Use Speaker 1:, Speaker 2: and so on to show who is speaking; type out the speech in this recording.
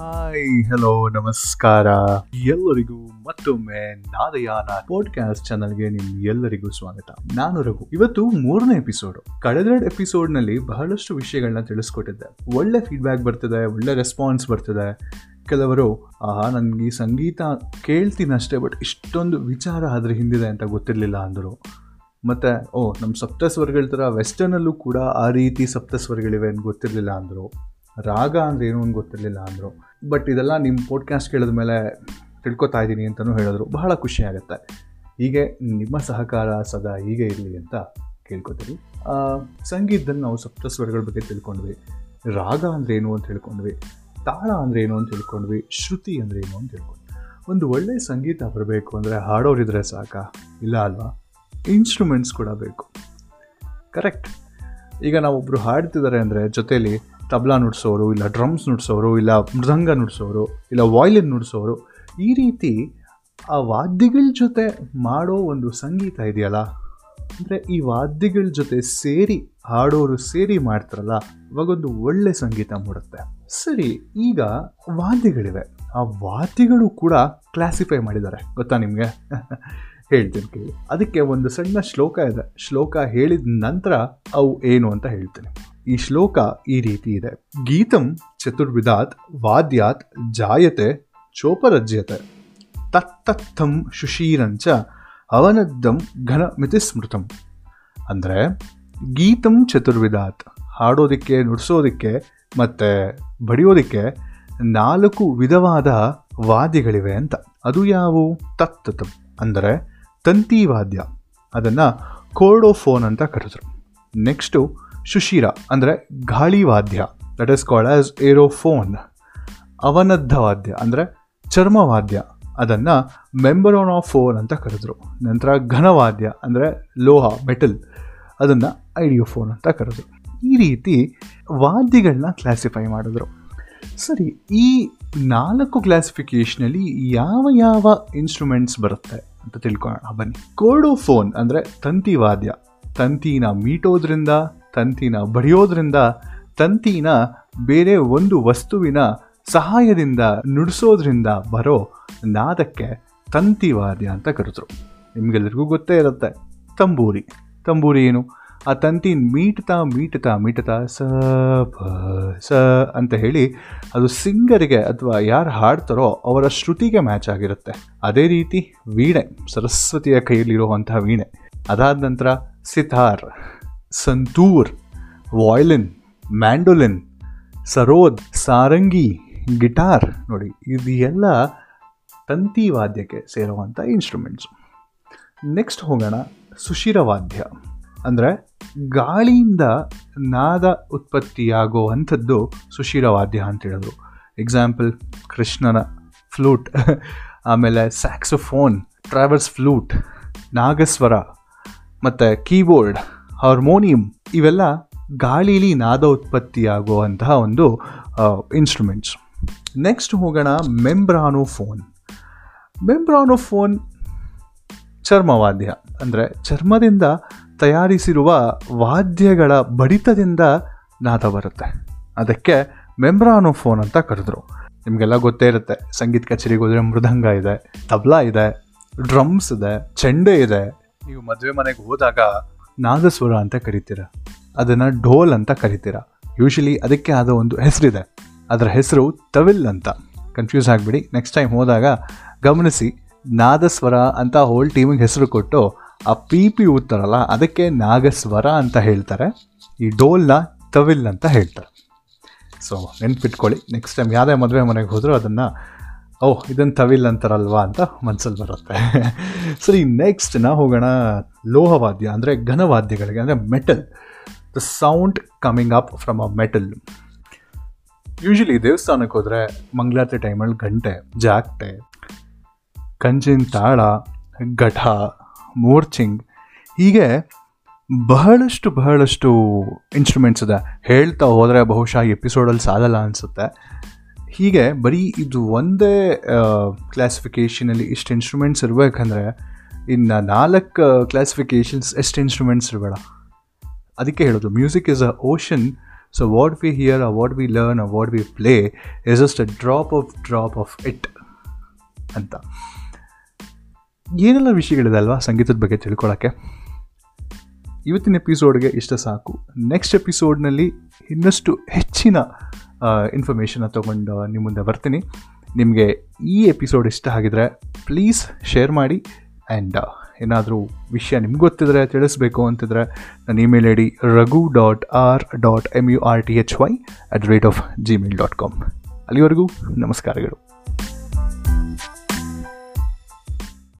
Speaker 1: Hi hello ನಮಸ್ಕಾರ. ಎಲ್ಲರಿಗೂ ಮತ್ತೊಮ್ಮೆ ನಾದಯಾನ ಪಾಡ್ಕಾಸ್ಟ್ ಚಾನಲ್ಗೆ ನಿಮ್ ಎಲ್ಲರಿಗೂ ಸ್ವಾಗತ. ನಾನು ರಘು. ಇವತ್ತು ಮೂರನೇ ಎಪಿಸೋಡ್ ಕಳೆದೆರಡು ಎಪಿಸೋಡ್ನಲ್ಲಿ ಬಹಳಷ್ಟು ವಿಷಯಗಳನ್ನ ತಿಳಿಸ್ಕೊಟ್ಟಿದ್ದೆ. ಒಳ್ಳೆ ಫೀಡ್ಬ್ಯಾಕ್ ಬರ್ತಿದೆ, ಒಳ್ಳೆ ರೆಸ್ಪಾನ್ಸ್ ಬರ್ತಿದೆ. ಕೆಲವರು, ಆಹಾ, ನನಗೆ ಸಂಗೀತ ಕೇಳ್ತೀನಿ ಅಷ್ಟೇ ಬಟ್ ಇಷ್ಟೊಂದು ವಿಚಾರ ಅದ್ರ ಹಿಂದಿದೆ ಅಂತ ಗೊತ್ತಿರಲಿಲ್ಲ ಅಂದರು. ಮತ್ತು, ಓ ನಮ್ಮ ಸಪ್ತಸ್ವರಗಳ ಥರ ವೆಸ್ಟರ್ನಲ್ಲೂ ಕೂಡ ಆ ರೀತಿ ಸಪ್ತಸ್ವರಗಳಿವೆ ಅಂತ ಗೊತ್ತಿರಲಿಲ್ಲ ಅಂದರು. ರಾಗ ಅಂದರೆ ಏನು ಅಂತ ಗೊತ್ತಿರಲಿಲ್ಲ ಅಂದರು. ಬಟ್ ಇದೆಲ್ಲ ನಿಮ್ಮ ಪಾಡ್ಕಾಸ್ಟ್ ಕೇಳಿದ ಮೇಲೆ ತಿಳ್ಕೊತಾ ಇದ್ದೀನಿ ಅಂತಲೂ ಹೇಳಿದ್ರು. ಬಹಳ ಖುಷಿ ಆಗುತ್ತೆ. ಹೀಗೆ ನಿಮ್ಮ ಸಹಕಾರ ಸದಾ ಹೀಗೆ ಇರಲಿ ಅಂತ ಕೇಳ್ಕೊತೀವಿ. ಸಂಗೀತದಲ್ಲಿ ನಾವು ಸಪ್ತಸ್ವರಗಳ ಬಗ್ಗೆ ತಿಳ್ಕೊಂಡ್ವಿ. ರಾಗ ಅಂದರೆ ಏನು ಅಂತ ತಿಳ್ಕೊಂಡ್ವಿ ತಾಳ ಅಂದರೆ ಏನು ಅಂತ ತಿಳ್ಕೊಂಡ್ವಿ ಶ್ರುತಿ ಅಂದರೆ ಏನು ಅಂತ ತಿಳ್ಕೊಂಡ್ವಿ ಒಂದು ಒಳ್ಳೆಯ ಸಂಗೀತ ಬರಬೇಕು ಅಂದರೆ ಹಾಡೋರಿದ್ರೆ ಸಾಕಾ? ಇಲ್ಲ ಅಲ್ವಾ? ಇನ್ಸ್ಟ್ರೂಮೆಂಟ್ಸ್ ಕೂಡ ಬೇಕು. ಕರೆಕ್ಟ್ ಈಗ ನಾವೊಬ್ಬರು ಹಾಡ್ತಿದ್ದಾರೆ ಅಂದರೆ ಜೊತೇಲಿ ತಬಲಾ ನುಡಿಸೋರು, ಇಲ್ಲ ಡ್ರಮ್ಸ್ ನುಡಿಸೋರು, ಇಲ್ಲ ಮೃದಂಗ ನುಡಿಸೋರು, ಇಲ್ಲ ವಾಯ್ಲಿನ್ ನುಡಿಸೋರು, ಈ ರೀತಿ ಆ ವಾದ್ಯಗಳ ಜೊತೆ ಮಾಡೋ ಒಂದು ಸಂಗೀತ ಇದೆಯಲ್ಲ? ಅಂದರೆ ಈ ವಾದ್ಯಗಳ ಜೊತೆ ಸೇರಿ, ಹಾಡೋರು ಸೇರಿ ಮಾಡ್ತಾರಲ್ಲ ಇವಾಗೊಂದು ಒಳ್ಳೆ ಸಂಗೀತ ಮೂಡುತ್ತೆ. ಸರಿ, ಈಗ ವಾದ್ಯಗಳಿವೆ. ಆ ವಾದ್ಯಗಳು ಕೂಡ ಕ್ಲಾಸಿಫೈ ಮಾಡಿದ್ದಾರೆ. ಗೊತ್ತಾ ನಿಮಗೆ? ಹೇಳ್ತೀನಿ ಕೇಳಿ. ಅದಕ್ಕೆ ಒಂದು ಸಣ್ಣ ಶ್ಲೋಕ ಇದೆ. ಶ್ಲೋಕ ಹೇಳಿದ ನಂತರ ಅವು ಏನು ಅಂತ ಹೇಳ್ತೀನಿ. ಈ ಶ್ಲೋಕ ಈ ರೀತಿ ಇದೆ. ಗೀತಂ ಚತುರ್ವಿಧಾತ್ ವಾದ್ಯಾತ್ ಜಾಯತೆ ಚೋಪರಜ್ಯತೆ. ತತ್ತತ್ತಂ ಶುಶೀರಂಚ ಅವನದ್ದಂ ಘನ ಮಿತಿಸ್ಮೃತಂ. ಅಂದರೆ ಗೀತಂ ಚತುರ್ವಿಧಾತ್ ಹಾಡೋದಕ್ಕೆ, ನುಡಿಸೋದಕ್ಕೆ ಮತ್ತು ಬಡಿಯೋದಕ್ಕೆ ನಾಲ್ಕು ವಿಧವಾದ ವಾದ್ಯಗಳಿವೆ ಅಂತ. ಅದು ಯಾವುವು ತತ್ತತಂ ಅಂದರೆ ತಂತಿ ವಾದ್ಯ. ಅದನ್ನು ಕೋರ್ಡೋಫೋನ್ ಅಂತ ಕರೆದ್ರು. ನೆಕ್ಸ್ಟು ಶುಶಿರ ಅಂದರೆ ಗಾಳಿ ವಾದ್ಯ that is called as aerophone ಅವನದ್ಧ ವಾದ್ಯ ಅಂದರೆ ಚರ್ಮವಾದ್ಯ. ಅದನ್ನು ಮೆಂಬರೋನ್ ಆಫ್ ಫೋನ್ ಅಂತ ಕರೆದ್ರು. ನಂತರ ಘನವಾದ್ಯ, ಅಂದರೆ ಲೋಹ, ಮೆಟಲ್, ಅದನ್ನು ಐಡಿಯೋಫೋನ್ ಅಂತ ಕರೆದ್ರು. ಈ ರೀತಿ ವಾದ್ಯಗಳನ್ನ ಕ್ಲಾಸಿಫೈ ಮಾಡಿದ್ರು. ಸರಿ, ಈ ನಾಲ್ಕು ಕ್ಲಾಸಿಫಿಕೇಷನಲ್ಲಿ ಯಾವ ಯಾವ ಇನ್ಸ್ಟ್ರೂಮೆಂಟ್ಸ್ ಬರುತ್ತೆ ಅಂತ ತಿಳ್ಕೊಳ್ಳೋಣ ಬನ್ನಿ. ಕೋರ್ಡೋಫೋನ್ ಅಂದರೆ ತಂತಿ ವಾದ್ಯ ತಂತಿನ ಮೀಟೋದ್ರಿಂದ ತಂತಿನ ಬಡಿಯೋದ್ರಿಂದ ತಂತಿನ ಬೇರೆ ಒಂದು ವಸ್ತುವಿನ ಸಹಾಯದಿಂದ ನುಡಿಸೋದ್ರಿಂದ ಬರೋ ನಾದಕ್ಕೆ ತಂತಿ ವಾದ್ಯ ಅಂತ ಕರೆದ್ರು. ನಿಮಗೆಲ್ಲರಿಗೂ ಗೊತ್ತೇ ಇರುತ್ತೆ. ತಂಬೂರಿ. ತಂಬೂರಿ ಏನು? ಆ ತಂತಿ ಮೀಟ್ತಾ ಮೀಟ್ತಾ ಮೀಟ್ತಾ ಸ, ಪ, ಸ ಅಂತ ಹೇಳಿ ಅದು ಸಿಂಗರಿಗೆ ಅಥವಾ ಯಾರು ಹಾಡ್ತಾರೋ ಅವರ ಶ್ರುತಿಗೆ ಮ್ಯಾಚ್ ಆಗಿರುತ್ತೆ. ಅದೇ ರೀತಿ ವೀಣೆ, ಸರಸ್ವತಿಯ ಕೈಯಲ್ಲಿರುವಂತಹ ವೀಣೆ. ಅದಾದ ನಂತರ sitar. Santoor, violin, mandolin, sarod, sarangi, guitar ನೋಡಿ ಇದು ಎಲ್ಲ ತಂತಿ ವಾದ್ಯಕ್ಕೆ ಸೇರುವಂಥ ಇನ್ಸ್ಟ್ರೂಮೆಂಟ್ಸು ನೆಕ್ಸ್ಟ್ ಹೋಗೋಣ ಸುಶಿರವಾದ್ಯ ಅಂದರೆ ಗಾಳಿಯಿಂದ ನಾದ ಉತ್ಪತ್ತಿಯಾಗುವಂಥದ್ದು ಸುಶಿರವಾದ್ಯ ಅಂತ ಹೇಳೋದು ಎಕ್ಸಾಂಪಲ್ ಕೃಷ್ಣನ ಫ್ಲೂಟ್ ಆಮೇಲೆ ಸ್ಯಾಕ್ಸೋಫೋನ್ ಟ್ರಾವೆಲ್ಸ್ ಫ್ಲೂಟ್ ನಾಗಸ್ವರ, ಮತ್ತು ಕೀಬೋರ್ಡ್ ಹಾರ್ಮೋನಿಯಂ ಇವೆಲ್ಲ ಗಾಳೀಲಿ ನಾದ ಉತ್ಪತ್ತಿಯಾಗುವಂತಹ ಒಂದು ಇನ್ಸ್ಟ್ರೂಮೆಂಟ್ಸ್ ನೆಕ್ಸ್ಟ್ ಹೋಗೋಣ ಮೆಂಬ್ರಾನೋಫೋನ್. ಮೆಂಬ್ರಾನೋಫೋನ್ ಚರ್ಮವಾದ್ಯ. ಅಂದರೆ ಚರ್ಮದಿಂದ ತಯಾರಿಸಿರುವ ವಾದ್ಯಗಳ ಬಡಿತದಿಂದ ನಾದ ಬರುತ್ತೆ. ಅದಕ್ಕೆ ಮೆಂಬ್ರಾನೋಫೋನ್ ಅಂತ ಕರೆದ್ರು. ನಿಮಗೆಲ್ಲ ಗೊತ್ತೇ ಇರುತ್ತೆ. ಸಂಗೀತ ಕಚೇರಿಗೆ ಹೋದರೆ ಮೃದಂಗ ಇದೆ, ತಬಲಾ ಇದೆ, ಡ್ರಮ್ಸ್ ಇದೆ, ಚೆಂಡೆ ಇದೆ. ನೀವು ಮದುವೆ ಮನೆಗೆ ಹೋದಾಗ ನಾದಸ್ವರ ಅಂತ ಕರಿತೀರ. ಅದನ್ನು ಢೋಲ್ ಅಂತ ಕರಿತೀರ. ಯೂಶಲಿ ಅದಕ್ಕೆ ಆದ ಒಂದು ಹೆಸರಿದೆ. ಅದರ ಹೆಸರು ತವಿಲ್ ಅಂತ. ಕನ್ಫ್ಯೂಸ್ ಆಗಿಬಿಡಿ. ನೆಕ್ಸ್ಟ್ ಟೈಮ್ ಹೋದಾಗ ಗಮನಿಸಿ, ನಾದಸ್ವರ ಅಂತ ಹೋಲ್ ಟೀಮಿಗೆ ಹೆಸರು ಕೊಟ್ಟು ಆ ಪಿ ಪಿ ಊದ್ತಾರಲ್ಲ ಅದಕ್ಕೆ ನಾಗಸ್ವರ ಅಂತ ಹೇಳ್ತಾರೆ. ಈ ಡೋಲ್ನ ತವಿಲ್ ಅಂತ ಹೇಳ್ತಾರೆ. ಸೊ ನೆನ್ಪಿಟ್ಕೊಳ್ಳಿ. ನೆಕ್ಸ್ಟ್ ಟೈಮ್ ಯಾವುದೇ ಮದುವೆ ಮನೆಗೆ ಹೋದರೂ ಅದನ್ನು ಓಹ್ ಇದನ್ನು ತವಿಲ್ ಅಂತಾರಲ್ವಾ ಅಂತ ಮನಸ್ಸಲ್ಲಿ ಬರುತ್ತೆ. ಸರಿ ನೆಕ್ಸ್ಟ್ ನಾವು ಹೋಗೋಣ ಲೋಹವಾದ್ಯ, ಅಂದರೆ ಘನವಾದ್ಯಗಳಿಗೆ, ಅಂದರೆ metal the sound coming up from a metal usually ದೇವಸ್ಥಾನಕ್ಕೆ ಹೋದರೆ ಮಂಗಳಾರತಿ ಟೈಮಲ್ಲಿ ಗಂಟೆ, ಜಾಕ್ಟೆ ಕಂಚಿನ ತಾಳ, ಘಟ ಮೋರ್ಚಿಂಗ್ ಹೀಗೆ ಬಹಳಷ್ಟು ಬಹಳಷ್ಟು ಇನ್ಸ್ಟ್ರೂಮೆಂಟ್ಸ್ ಇದೆ. ಹೇಳ್ತಾ ಹೋದರೆ ಬಹುಶಃ ಎಪಿಸೋಡಲ್ಲಿ ಸಾಲಲ್ಲ ಅನಿಸುತ್ತೆ. ಹೀಗೆ ಬರೀ ಇದು ಒಂದೇ ಕ್ಲಾಸಿಫಿಕೇಷನಲ್ಲಿ ಇಷ್ಟು ಇನ್ಸ್ಟ್ರೂಮೆಂಟ್ಸ್ ಇರಬೇಕಂದ್ರೆ, ಇನ್ನು ನಾಲ್ಕು ಕ್ಲಾಸಿಫಿಕೇಷನ್ಸ್ ಎಷ್ಟು ಇನ್ಸ್ಟ್ರೂಮೆಂಟ್ಸ್ ಇರಬೇಡ. ಅದಕ್ಕೆ ಹೇಳೋದು music is a ocean so what we hear a what we learn a what we play is just a drop of drop of it ಅಂತ. ಏನೆಲ್ಲ ವಿಷಯಗಳಿದೆ ಅಲ್ವಾ ಸಂಗೀತದ ಬಗ್ಗೆ ತಿಳ್ಕೊಳ್ಳೋಕ್ಕೆ ಇವತ್ತಿನ ಎಪಿಸೋಡ್ಗೆ ಇಷ್ಟ ಸಾಕು. ನೆಕ್ಸ್ಟ್ ಎಪಿಸೋಡ್ನಲ್ಲಿ ಇನ್ನಷ್ಟು ಹೆಚ್ಚಿನ ಇನ್ಫಾರ್ಮೇಷನ್ನ ತೊಗೊಂಡು ನಿಮ್ಮ ಮುಂದೆ ಬರ್ತೀನಿ. ನಿಮಗೆ ಈ ಎಪಿಸೋಡ್ ಇಷ್ಟ ಆಗಿದ್ರೆ ಪ್ಲೀಸ್ ಶೇರ್ ಮಾಡಿ ಆ್ಯಂಡ್ ಏನಾದರೂ ವಿಷಯ ನಿಮ್ಗೆ ಗೊತ್ತಿದ್ರೆ ತಿಳಿಸ್ಬೇಕು ಅಂತಿದ್ರೆ ನನ್ನ email I D Raghu dot R dot M U R T H Y at the rate of Gmail dot com ಅಲ್ಲಿವರೆಗೂ ನಮಸ್ಕಾರಗಳು.